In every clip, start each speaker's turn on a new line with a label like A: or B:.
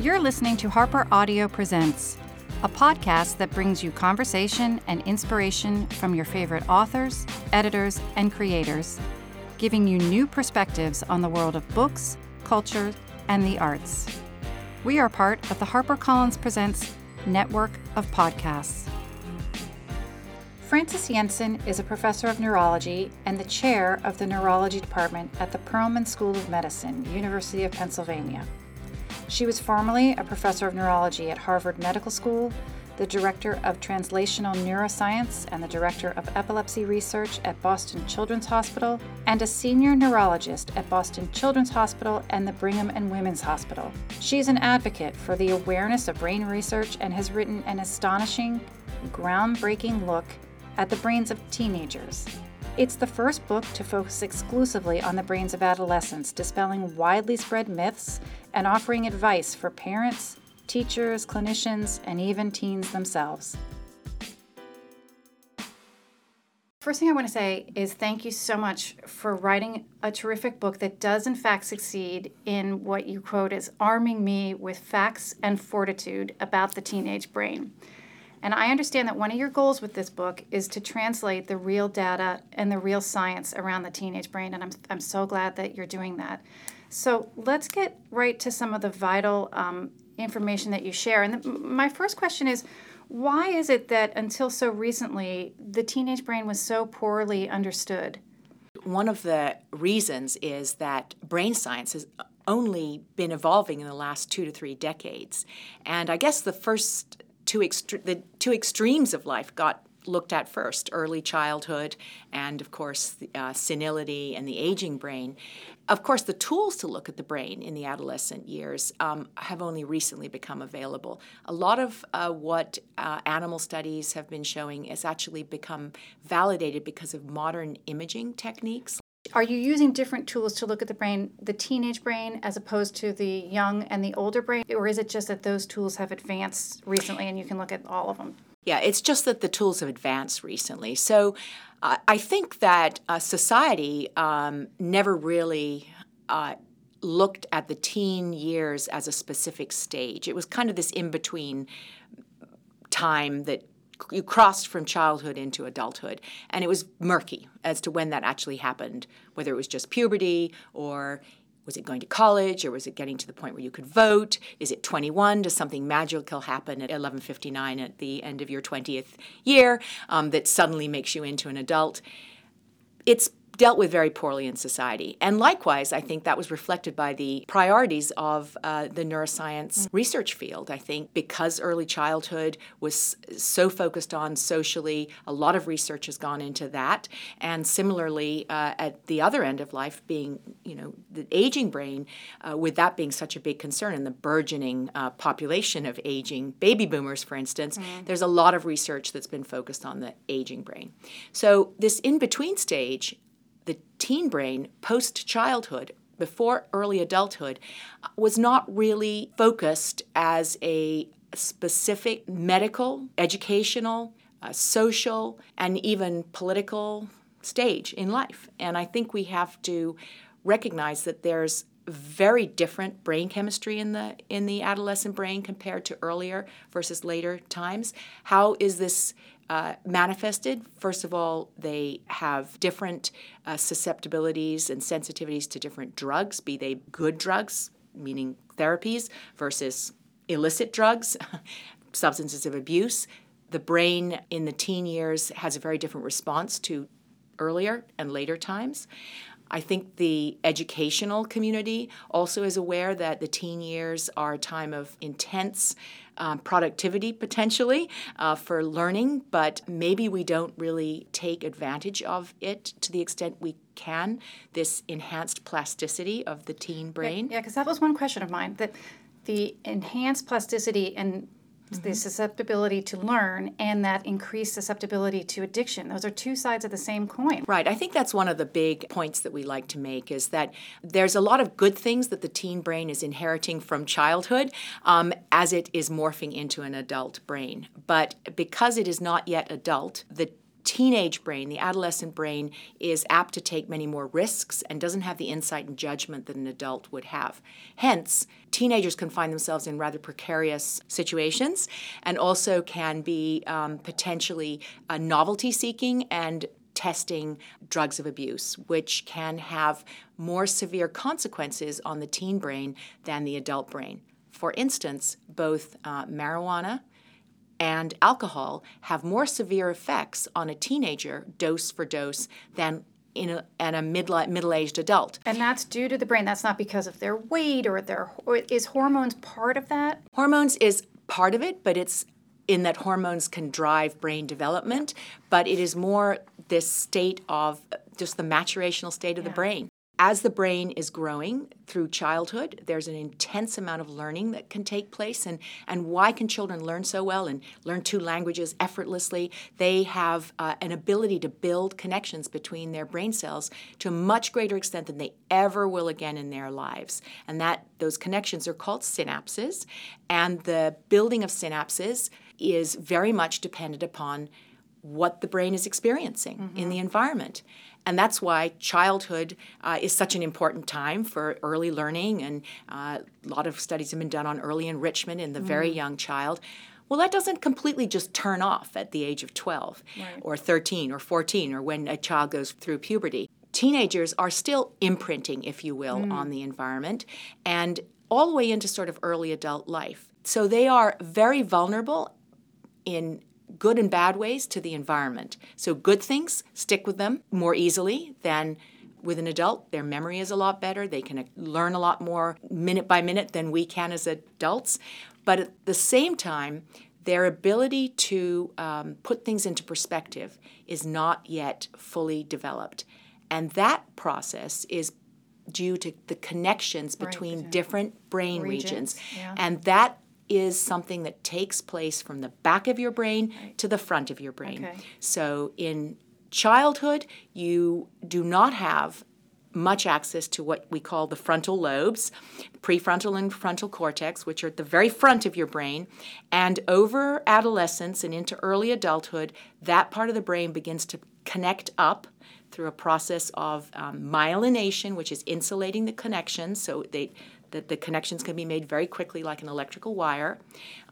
A: You're listening to Harper Audio Presents, a podcast that brings you conversation and inspiration from your favorite authors, editors, and creators, giving you new perspectives on the world of books, culture, and the arts. We are part of the HarperCollins Presents network of podcasts. Frances Jensen is a professor of neurology and the chair of the neurology department at the Perelman School of Medicine, University of Pennsylvania. She was formerly a professor of neurology at Harvard Medical School, the director of translational neuroscience and the director of epilepsy research at Boston Children's Hospital, and a senior neurologist at Boston Children's Hospital and the Brigham and Women's Hospital. She is an advocate for the awareness of brain research and has written an astonishing, groundbreaking look at the brains of teenagers. It's the first book to focus exclusively on the brains of adolescents, dispelling widely spread myths and offering advice for parents, teachers, clinicians, and even teens themselves. First thing I want to say is thank you so much for writing a terrific book that does, in fact, succeed in what you quote as arming me with facts and fortitude about the teenage brain. And I understand that one of your goals with this book is to translate the real data and the real science around the teenage brain, and I'm, I'm so glad that you're doing that. So let's get right to some of the vital um, information that you share. And the, my first question is why is it that until so recently the teenage brain was so poorly understood?
B: One of the reasons is that brain science has only been evolving in the last two to three decades. And I guess the first two the two extremes of life got looked at first early childhood and of course uh, senility and the aging brain. Of course the tools to look at the brain in the adolescent years um, have only recently become available. A lot of uh, what uh, animal studies have been showing has actually become validated because of modern imaging techniques
A: are you using different tools to look at the brain, the teenage brain, as opposed to the young and the older brain? Or is it just that those tools have advanced recently and you can look at all of them?
B: Yeah, it's just that the tools have advanced recently. So uh, I think that uh, society um, never really. Uh, looked at the teen years as a specific stage. It was kind of this in between time that you crossed from childhood into adulthood, and it was murky as to when that actually happened, whether it was just puberty or was it going to college or was it getting to the point where you could vote? Is it 21? Does something magical happen at 11:59 at the end of your 20th year um, that suddenly makes you into an adult? It's dealt with very poorly in society. And likewise, I think that was reflected by the priorities of uh, the neuroscience mm. research field. I think because early childhood was so focused on socially, a lot of research has gone into that. And similarly, uh, at the other end of life, being, you know, the aging brain, uh, with that being such a big concern and the burgeoning uh, population of aging baby boomers, for instance, mm. there's a lot of research that's been focused on the aging brain. So, this in between stage teen brain post childhood before early adulthood was not really focused as a specific medical, educational, uh, social, and even political stage in life. And I think we have to recognize that there's very different brain chemistry in the in the adolescent brain compared to earlier versus later times. How is this uh, manifested. First of all, they have different uh, susceptibilities and sensitivities to different drugs, be they good drugs, meaning therapies, versus illicit drugs, substances of abuse. The brain in the teen years has a very different response to earlier and later times. I think the educational community also is aware that the teen years are a time of intense um, productivity potentially uh, for learning, but maybe we don't really take advantage of it to the extent we can, this enhanced plasticity of the teen brain.
A: Yeah, because that was one question of mine that the enhanced plasticity and mm-hmm. the susceptibility to learn and that increased susceptibility to addiction. Those are two sides of the same coin.
B: Right. I think that's one of the big points that we like to make is that there's a lot of good things that the teen brain is inheriting from childhood um, as it is morphing into an adult brain. But because it is not yet adult, the teenage brain, the adolescent brain, is apt to take many more risks and doesn't have the insight and judgment that an adult would have. Hence, teenagers can find themselves in rather precarious situations and also can be um, potentially uh, novelty seeking and testing drugs of abuse, which can have more severe consequences on the teen brain than the adult brain. For instance, both uh, marijuana and alcohol have more severe effects on a teenager, dose for dose, than in a, and a middle-aged adult.
A: And that's due to the brain. That's not because of their weight or their or is hormones part of that?
B: Hormones is part of it, but it's in that hormones can drive brain development, but it is more this state of just the maturational state of yeah. the brain as the brain is growing through childhood, there's an intense amount of learning that can take place. And, and why can children learn so well and learn two languages effortlessly? They have uh, an ability to build connections between their brain cells to a much greater extent than they ever will again in their lives. And that those connections are called synapses. And the building of synapses is very much dependent upon what the brain is experiencing mm-hmm. in the environment. And that's why childhood uh, is such an important time for early learning, and uh, a lot of studies have been done on early enrichment in the mm. very young child. Well, that doesn't completely just turn off at the age of 12 right. or 13 or 14 or when a child goes through puberty. Teenagers are still imprinting, if you will, mm. on the environment and all the way into sort of early adult life. So they are very vulnerable in good and bad ways to the environment. So, good things stick with them more easily than with an adult. Their memory is a lot better. They can learn a lot more minute by minute than we can as adults. But at the same time, their ability to um, put things into perspective is not yet fully developed. And that process is due to the connections between right, different brain regions. regions. Yeah. And that is something that takes place from the back of your brain right. to the front of your brain. Okay. So in childhood, you do not have much access to what we call the frontal lobes, prefrontal and frontal cortex, which are at the very front of your brain. And over adolescence and into early adulthood, that part of the brain begins to connect up through a process of um, myelination, which is insulating the connections. So they that the connections can be made very quickly, like an electrical wire.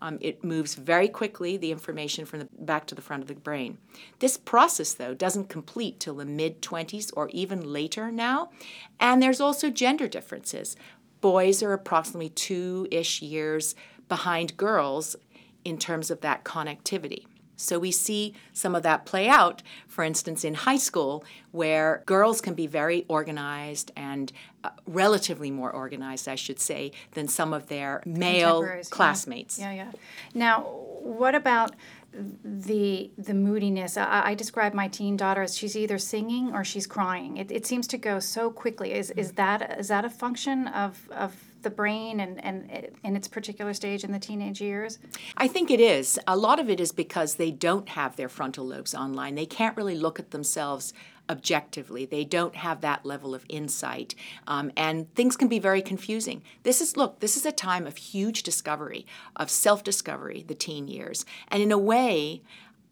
B: Um, it moves very quickly the information from the back to the front of the brain. This process, though, doesn't complete till the mid 20s or even later now. And there's also gender differences. Boys are approximately two ish years behind girls in terms of that connectivity. So we see some of that play out, for instance, in high school, where girls can be very organized and uh, relatively more organized, I should say, than some of their male classmates.
A: Yeah. yeah, yeah. Now, what about the the moodiness? I, I, describe my teen daughter as she's either singing or she's crying. It, it seems to go so quickly. Is is that is that a function of of the brain and, and in its particular stage in the teenage years?
B: I think it is. A lot of it is because they don't have their frontal lobes online. They can't really look at themselves objectively. They don't have that level of insight. Um, and things can be very confusing. This is, look, this is a time of huge discovery, of self discovery, the teen years. And in a way,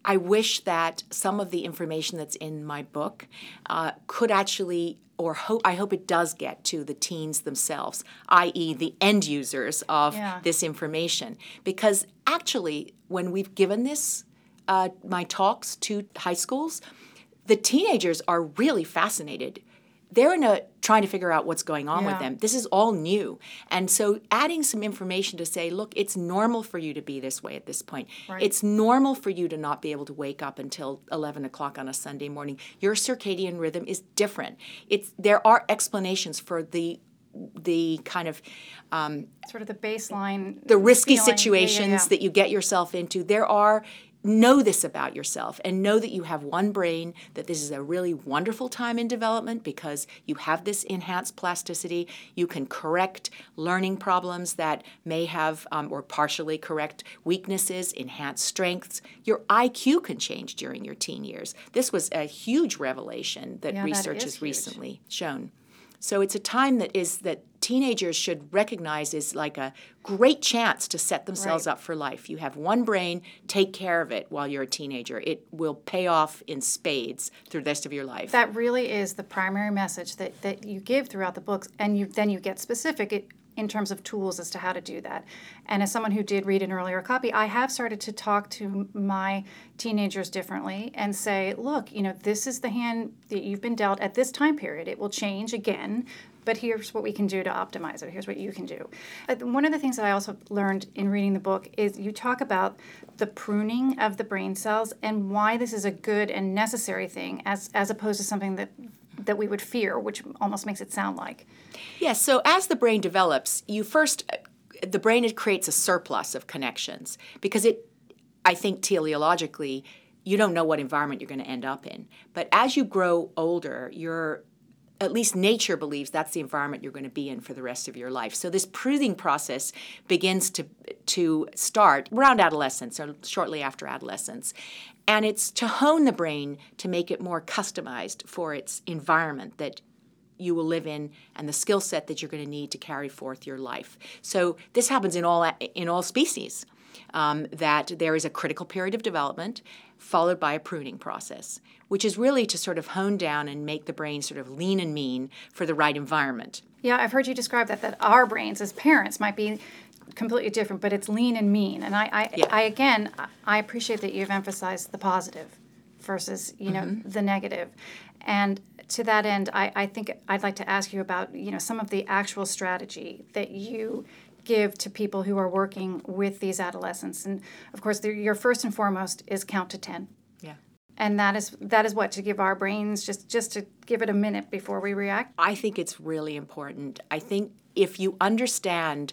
B: I wish that some of the information that's in my book uh, could actually, or hope, I hope it does get to the teens themselves, i.e., the end users of yeah. this information. Because actually, when we've given this, uh, my talks to high schools, the teenagers are really fascinated they're in a trying to figure out what's going on yeah. with them. This is all new. And so adding some information to say, look, it's normal for you to be this way at this point. Right. It's normal for you to not be able to wake up until 11 o'clock on a Sunday morning. Your circadian rhythm is different. It's, there are explanations for the the kind of um,
A: sort of the baseline
B: the risky feeling. situations yeah, yeah, that you get yourself into there are know this about yourself and know that you have one brain, that this is a really wonderful time in development because you have this enhanced plasticity. You can correct learning problems that may have, um, or partially correct weaknesses, enhance strengths. Your IQ can change during your teen years. This was a huge revelation that yeah, research has huge. recently shown. So it's a time that is that teenagers should recognize is like a great chance to set themselves
A: Right.
B: up for life. You have one brain, take care of it while you're a teenager. It will pay off in spades through the rest of your life.
A: That really is the primary message that, that you give throughout the books, and you then you get specific it, in terms of tools as to how to do that. And as someone who did read an earlier copy, I have started to talk to my teenagers differently and say, look, you know, this is the hand that you've been dealt at this time period. It will change again. But here's what we can do to optimize it. Here's what you can do. Uh, One of the things that I also learned in reading the book is you talk about the pruning of the brain cells and why this is a good and necessary thing, as as opposed to something that that we would fear, which almost makes it sound like.
B: Yes, so as the brain develops, you first, the brain it creates a surplus of connections because it, I think teleologically, you don't know what environment you're going to end up in. But as you grow older, you're at least nature believes that's the environment you're going to be in for the rest of your life. So this pruning process begins to to start around adolescence or shortly after adolescence. And it's to hone the brain to make it more customized for its environment that you will live in and the skill set that you're going to need to carry forth your life. So this happens in all in all species. Um, that there is a critical period of development followed by a pruning process, which is really to sort of hone down and make the brain sort of lean and mean for the right environment.
A: Yeah, I've heard you describe that that our brains as parents might be completely different, but it's lean and mean. And I, I,
B: Yeah.
A: I again, I- appreciate that you've emphasized the positive versus you know mm-hmm. the negative. And to that end, I, I think I'd like to ask you about you know some of the actual strategy that you give to people who are working with these adolescents. And of course, the- your first and foremost is count to ten.
B: Yeah.
A: And that is that is what to give our brains just just to give it a minute before we react.
B: I think it's really important. I think if you understand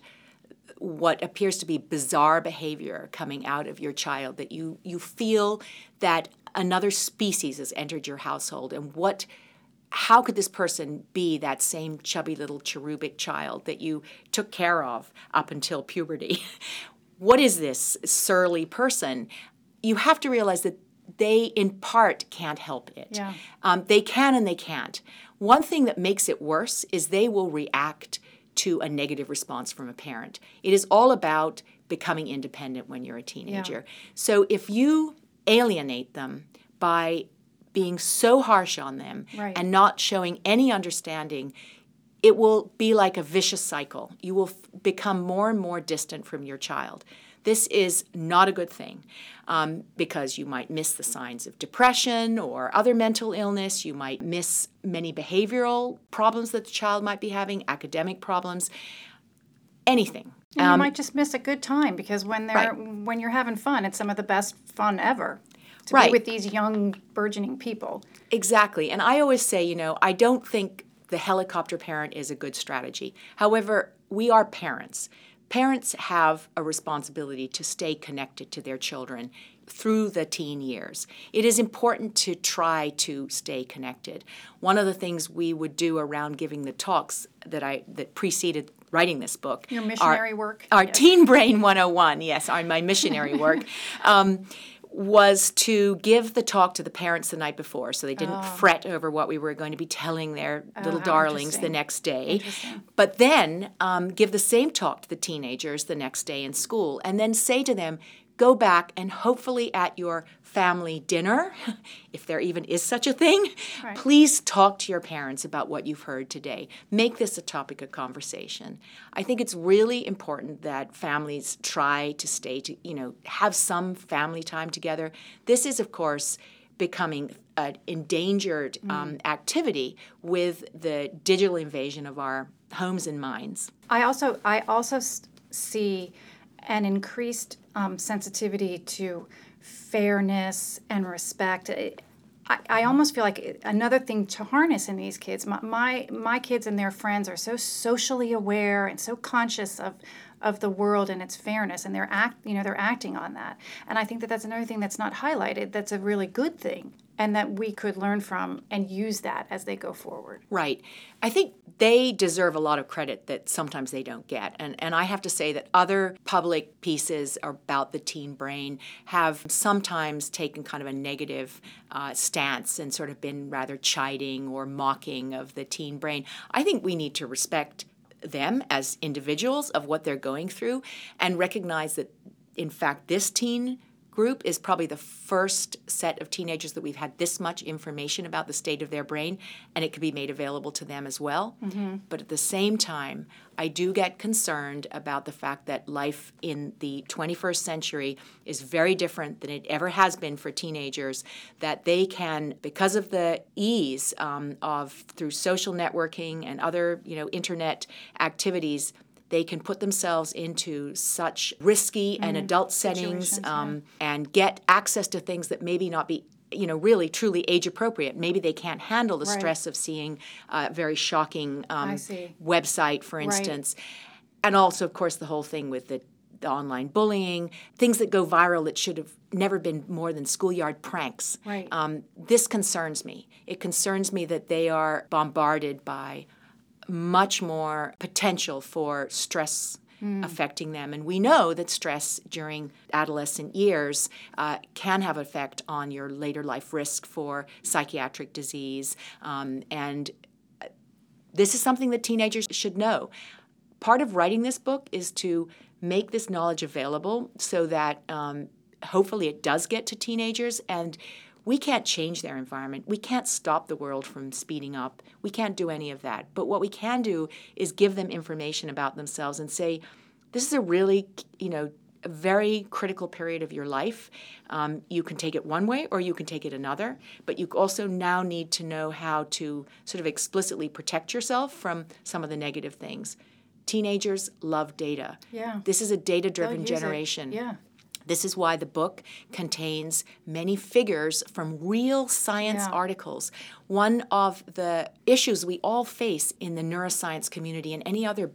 B: what appears to be bizarre behavior coming out of your child, that you, you feel that another species has entered your household, and what how could this person be that same chubby little cherubic child that you took care of up until puberty? what is this surly person? You have to realize that they, in part, can't help it.
A: Yeah.
B: Um, they can and they can't. One thing that makes it worse is they will react to a negative response from a parent. It is all about becoming independent when you're a teenager. So if you alienate them by being so harsh on them
A: Right.
B: and not showing any understanding, it will be like a vicious cycle. You will f- become more and more distant from your child. This is not a good thing um, because you might miss the signs of depression or other mental illness. You might miss many behavioral problems that the child might be having, academic problems, anything.
A: And you might just miss a good time because when they're
B: Um, Right.
A: when you're having fun, it's some of the best fun ever. To
B: Right.
A: be with these young burgeoning people.
B: Exactly. And I always say, you know, I don't think the helicopter parent is a good strategy. However, we are parents. Parents have a responsibility to stay connected to their children through the teen years. It is important to try to stay connected. One of the things we would do around giving the talks that I that preceded writing this book
A: Your missionary work?
B: Our
A: Yes.
B: Teen Brain 101, yes, on my missionary work. Um, was to give the talk to the parents the night before so they didn't fret over what we were going to be telling their little
A: Oh. how
B: darlings the next day. But then um, give the same talk to the teenagers the next day in school and then say to them, go back and hopefully at your family dinner, if there even is such a thing,
A: Right.
B: please talk to your parents about what you've heard today. Make this a topic of conversation. I think it's really important that families try to stay to, you know, have some family time together. This is, of course, becoming an endangered um, activity with the digital invasion of our homes and minds.
A: I also I also see an increased um, sensitivity to fairness and respect. I, I almost feel like another thing to harness in these kids. My, my my kids and their friends are so socially aware and so conscious of of the world and its fairness, and they're act you know they're acting on that. And I think that that's another thing that's not highlighted. That's a really good thing and that we could learn from and use that as they go forward.
B: Right. I think they deserve a lot of credit that sometimes they don't get. And, and I have to say that other public pieces about the teen brain have sometimes taken kind of a negative uh, stance and sort of been rather chiding or mocking of the teen brain. I think we need to respect them as individuals of what they're going through and recognize that, in fact, this teen group is probably the first set of teenagers that we've had this much information about the state of their brain, and it could be made available to them as well. Mm-hmm. But at the same time, I do get concerned about the fact that life in the 21st century is very different than it ever has been for teenagers. That they can, because of the ease um, of through social networking and other you know internet activities, they can put themselves into such risky mm and adult settings um, yeah. and get access to things that maybe not be you know really truly age appropriate maybe they can't handle the right. stress of seeing a very shocking um, website for instance right. and also of course the whole thing with the the online bullying, things that go viral that should have never been more than schoolyard pranks.
A: Right.
B: Um, this concerns me. It concerns me that they are bombarded by much more potential for stress mm. affecting them. And we know that stress during adolescent years uh, can have effect on your later life risk for psychiatric disease. Um, and uh, this is something that teenagers should know. Part of writing this book is to make this knowledge available so that um, hopefully it does get to teenagers and we can't change their environment. We can't stop the world from speeding up. We can't do any of that. But what we can do is give them information about themselves and say, this is a really, you know, a very critical period of your life. Um, you can take it one way or you can take it another, but you also now need to know how to sort of explicitly protect yourself from some of the negative things. Teenagers love data.
A: Yeah.
B: This is a data driven generation.
A: It. Yeah.
B: This is why the book contains many figures from real science
A: yeah.
B: articles. One of the issues we all face in the neuroscience community and any other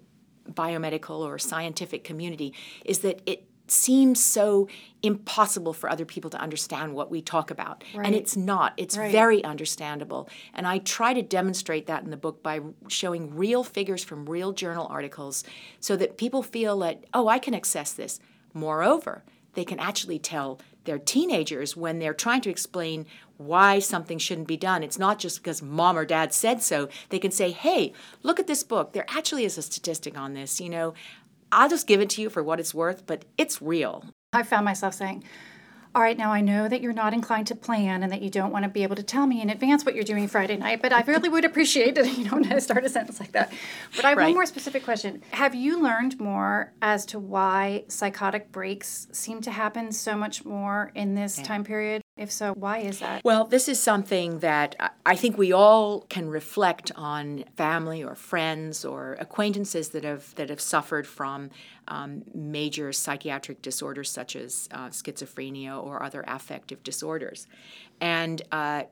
B: biomedical or scientific community is that it seems so impossible for other people to understand what we talk about.
A: Right.
B: And it's not. It's
A: right.
B: very understandable. And I try to demonstrate that in the book by showing real figures from real journal articles so that people feel that, oh, I can access this. Moreover, they can actually tell their teenagers when they're trying to explain why something shouldn't be done. It's not just because mom or dad said so. They can say, hey, look at this book. There actually is a statistic on this. You know, I'll just give it to you for what it's worth, but it's real.
A: I found myself saying, all right, now I know that you're not inclined to plan and that you don't want to be able to tell me in advance what you're doing Friday night, but I really would appreciate it. You don't start a sentence like that. But I have
B: right.
A: one more specific question. Have you learned more as to why psychotic breaks seem to happen so much more in this yeah. time period? If so, why is that?
B: Well, this is something that I think we all can reflect on family or friends or acquaintances that have that have suffered from um, major psychiatric disorders such as uh, schizophrenia or other affective disorders, and uh,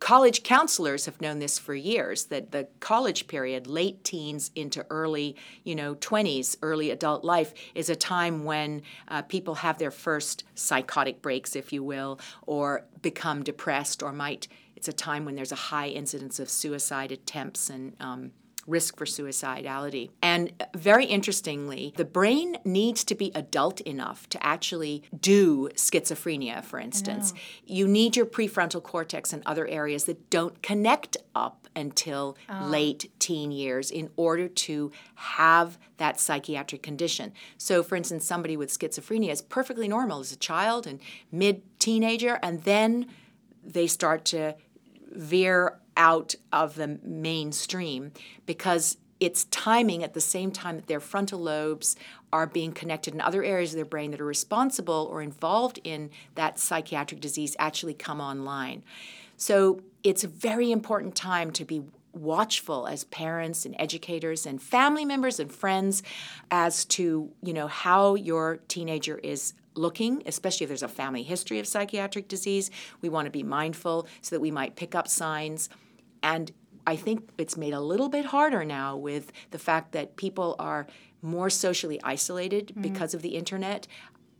B: college counselors have known this for years that the college period late teens into early you know 20s early adult life is a time when uh, people have their first psychotic breaks if you will or become depressed or might it's a time when there's a high incidence of suicide attempts and um, risk for suicidality. And uh, very interestingly, the brain needs to be adult enough to actually do schizophrenia, for instance. You need your prefrontal cortex and other areas that don't connect up until oh. late teen years in order to have that psychiatric condition. So, for instance, somebody with schizophrenia is perfectly normal as a child and mid teenager, and then they start to veer out of the mainstream because it's timing at the same time that their frontal lobes are being connected in other areas of their brain that are responsible or involved in that psychiatric disease actually come online. So it's a very important time to be watchful as parents and educators and family members and friends as to you know how your teenager is looking, especially if there's a family history of psychiatric disease. We want to be mindful so that we might pick up signs. And I think it's made a little bit harder now with the fact that people are more socially isolated mm-hmm. because of the internet.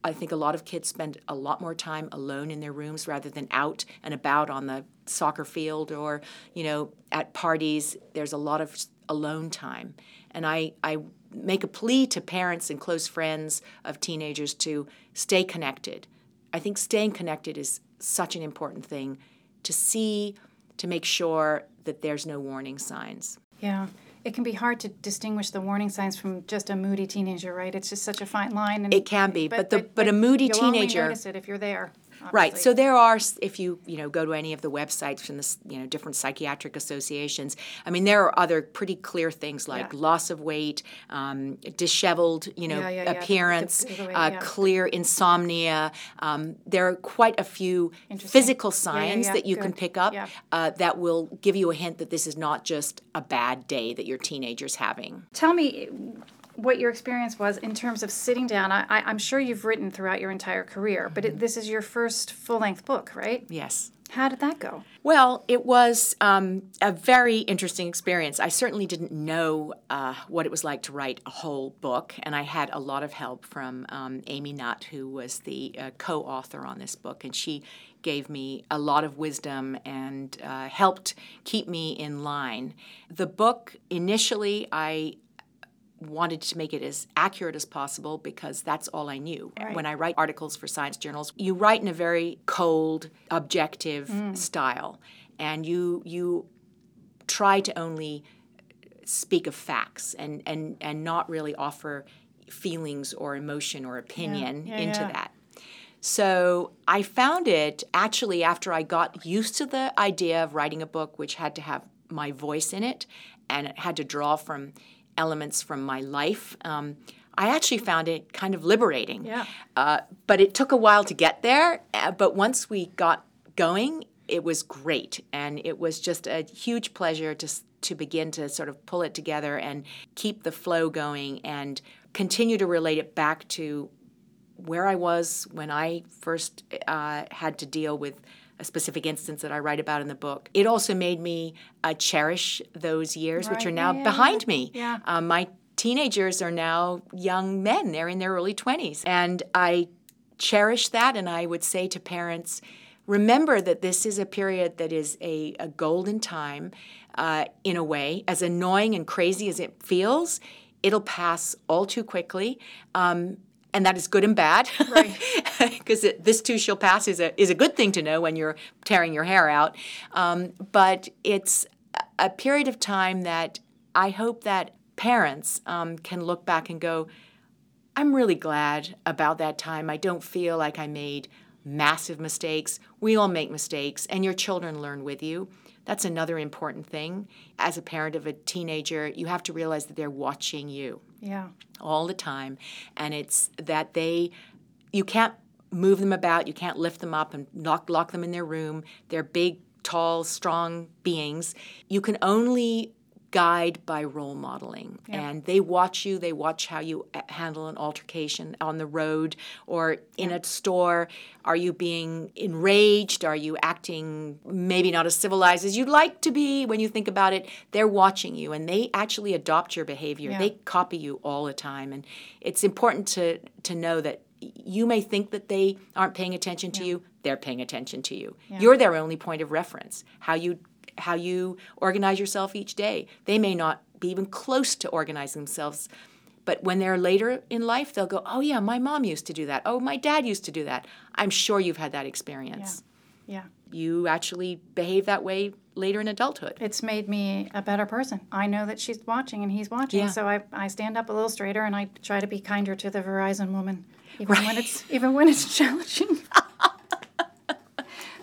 B: I think a lot of kids spend a lot more time alone in their rooms rather than out and about on the soccer field or, you know, at parties. There's a lot of alone time. And I, I make a plea to parents and close friends of teenagers to stay connected. I think staying connected is such an important thing to see, to make sure that there's no warning signs.
A: Yeah it can be hard to distinguish the warning signs from just a moody teenager, right? It's just such a fine line.
B: And, it can be, but, but the but, but, a moody
A: you'll
B: teenager.
A: Only notice it if you're there.
B: Obviously. Right. So there are, if you you know go to any of the websites from the you know different psychiatric associations. I mean, there are other pretty clear things like yeah. loss of weight, um, disheveled you know
A: yeah, yeah,
B: appearance, uh, clear insomnia. Um, there are quite a few physical signs that you
A: Good.
B: can pick up uh, that will give you a hint that this is not just a bad day that your teenager's having.
A: Tell me what your experience was in terms of sitting down. I, am sure you've written throughout your entire career, but it, this is your first full length book, right?
B: Yes.
A: How did that go?
B: Well, it was um, a very interesting experience. I certainly didn't know uh, what it was like to write a whole book, and I had a lot of help from um, Amy Nutt, who was the uh, co author on this book, and she gave me a lot of wisdom and uh, helped keep me in line. The book, initially, I wanted to make it as accurate as possible because that's all I knew.
A: Right.
B: When I write articles for science journals, you write in a very cold, objective mm. style, and you you try to only speak of facts and and and not really offer feelings or emotion or opinion
A: yeah. Yeah,
B: into
A: yeah.
B: that. So I found it actually after I got used to the idea of writing a book which had to have my voice in it and it had to draw from elements from my life. Um, I actually found it kind of liberating.
A: Yeah.
B: Uh, but it took a while to get there. Uh, but once we got going, it was great, and it was just a huge pleasure to to begin to sort of pull it together and keep the flow going and continue to relate it back to where I was when I first uh, had to deal with a specific instance that I write about in the book. It also made me uh, cherish those years,
A: right.
B: which are now
A: yeah,
B: behind me.
A: Yeah.
B: Um, my teenagers are now young men, they're in their early 20s. And I cherish that, and I would say to parents, remember that this is a period that is a, a golden time uh, in a way. As annoying and crazy as it feels, it'll pass all too quickly. Um, and that is good and bad. Because
A: right.
B: this too shall pass is a is a good thing to know when you're tearing your hair out. Um, but it's a period of time that I hope that parents um, can look back and go, I'm really glad about that time. I don't feel like I made massive mistakes. We all make mistakes, and your children learn with you. That's another important thing. As a parent of a teenager, you have to realize that they're watching you.
A: Yeah.
B: All the time. And it's that they, you can't move them about, you can't lift them up and lock, lock them in their room. They're big, tall, strong beings. You can only guide by role modeling.
A: Yeah.
B: And they watch you, they watch how you uh, handle an altercation on the road or in
A: yeah.
B: a store. Are you being enraged? Are you acting maybe not as civilized as you'd like to be when you think about it? They're watching you and they actually adopt your behavior.
A: Yeah.
B: They copy you all the time. And it's important to, to know that you may think that they aren't paying attention to
A: yeah.
B: you, they're paying attention to you.
A: Yeah.
B: You're their only point of reference. How you how you organize yourself each day. They may not be even close to organizing themselves, but when they're later in life, they'll go, "Oh yeah, my mom used to do that. Oh, my dad used to do that." I'm sure you've had that experience.
A: Yeah.
B: You actually behave that way later in adulthood.
A: It's made me a better person. I know that she's watching and he's watching,
B: Yeah.
A: so I, I stand up a little straighter and I try to be kinder to the Verizon woman, even
B: Right.
A: when it's even when it's challenging.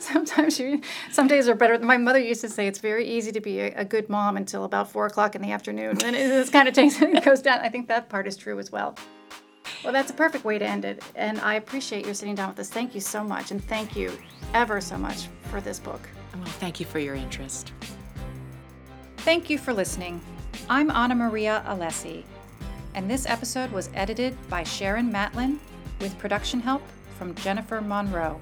A: Sometimes you, some days are better. My mother used to say it's very easy to be a, a good mom until about four o'clock in the afternoon. And it, it kind of takes it goes down. I think that part is true as well. Well, that's a perfect way to end it. And I appreciate your sitting down with us. Thank you so much, and thank you ever so much for this book.
B: Well, thank you for your interest.
A: Thank you for listening. I'm Anna Maria Alessi, and this episode was edited by Sharon Matlin with production help from Jennifer Monroe.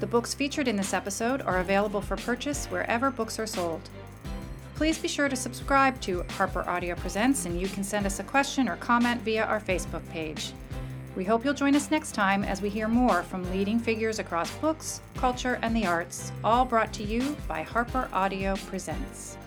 A: The books featured in this episode are available for purchase wherever books are sold. Please be sure to subscribe to Harper Audio Presents, and you can send us a question or comment via our Facebook page. We hope you'll join us next time as we hear more from leading figures across books, culture, and the arts, all brought to you by Harper Audio Presents.